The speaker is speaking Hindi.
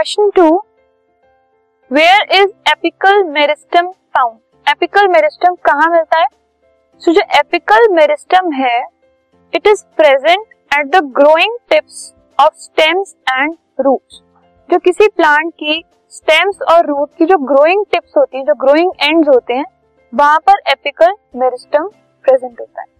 Question two where is apical meristem found apical meristem कहाँ मिलता है? सो जो एपिकल मेरिस्टम है it is present at the growing tips of stems and roots जो किसी प्लांट की स्टेम्स और रूट की जो ग्रोइंग टिप्स होती है, जो ग्रोइंग एंड्स होते हैं, वहाँ पर एपिकल मेरिस्टम प्रेजेंट होता है।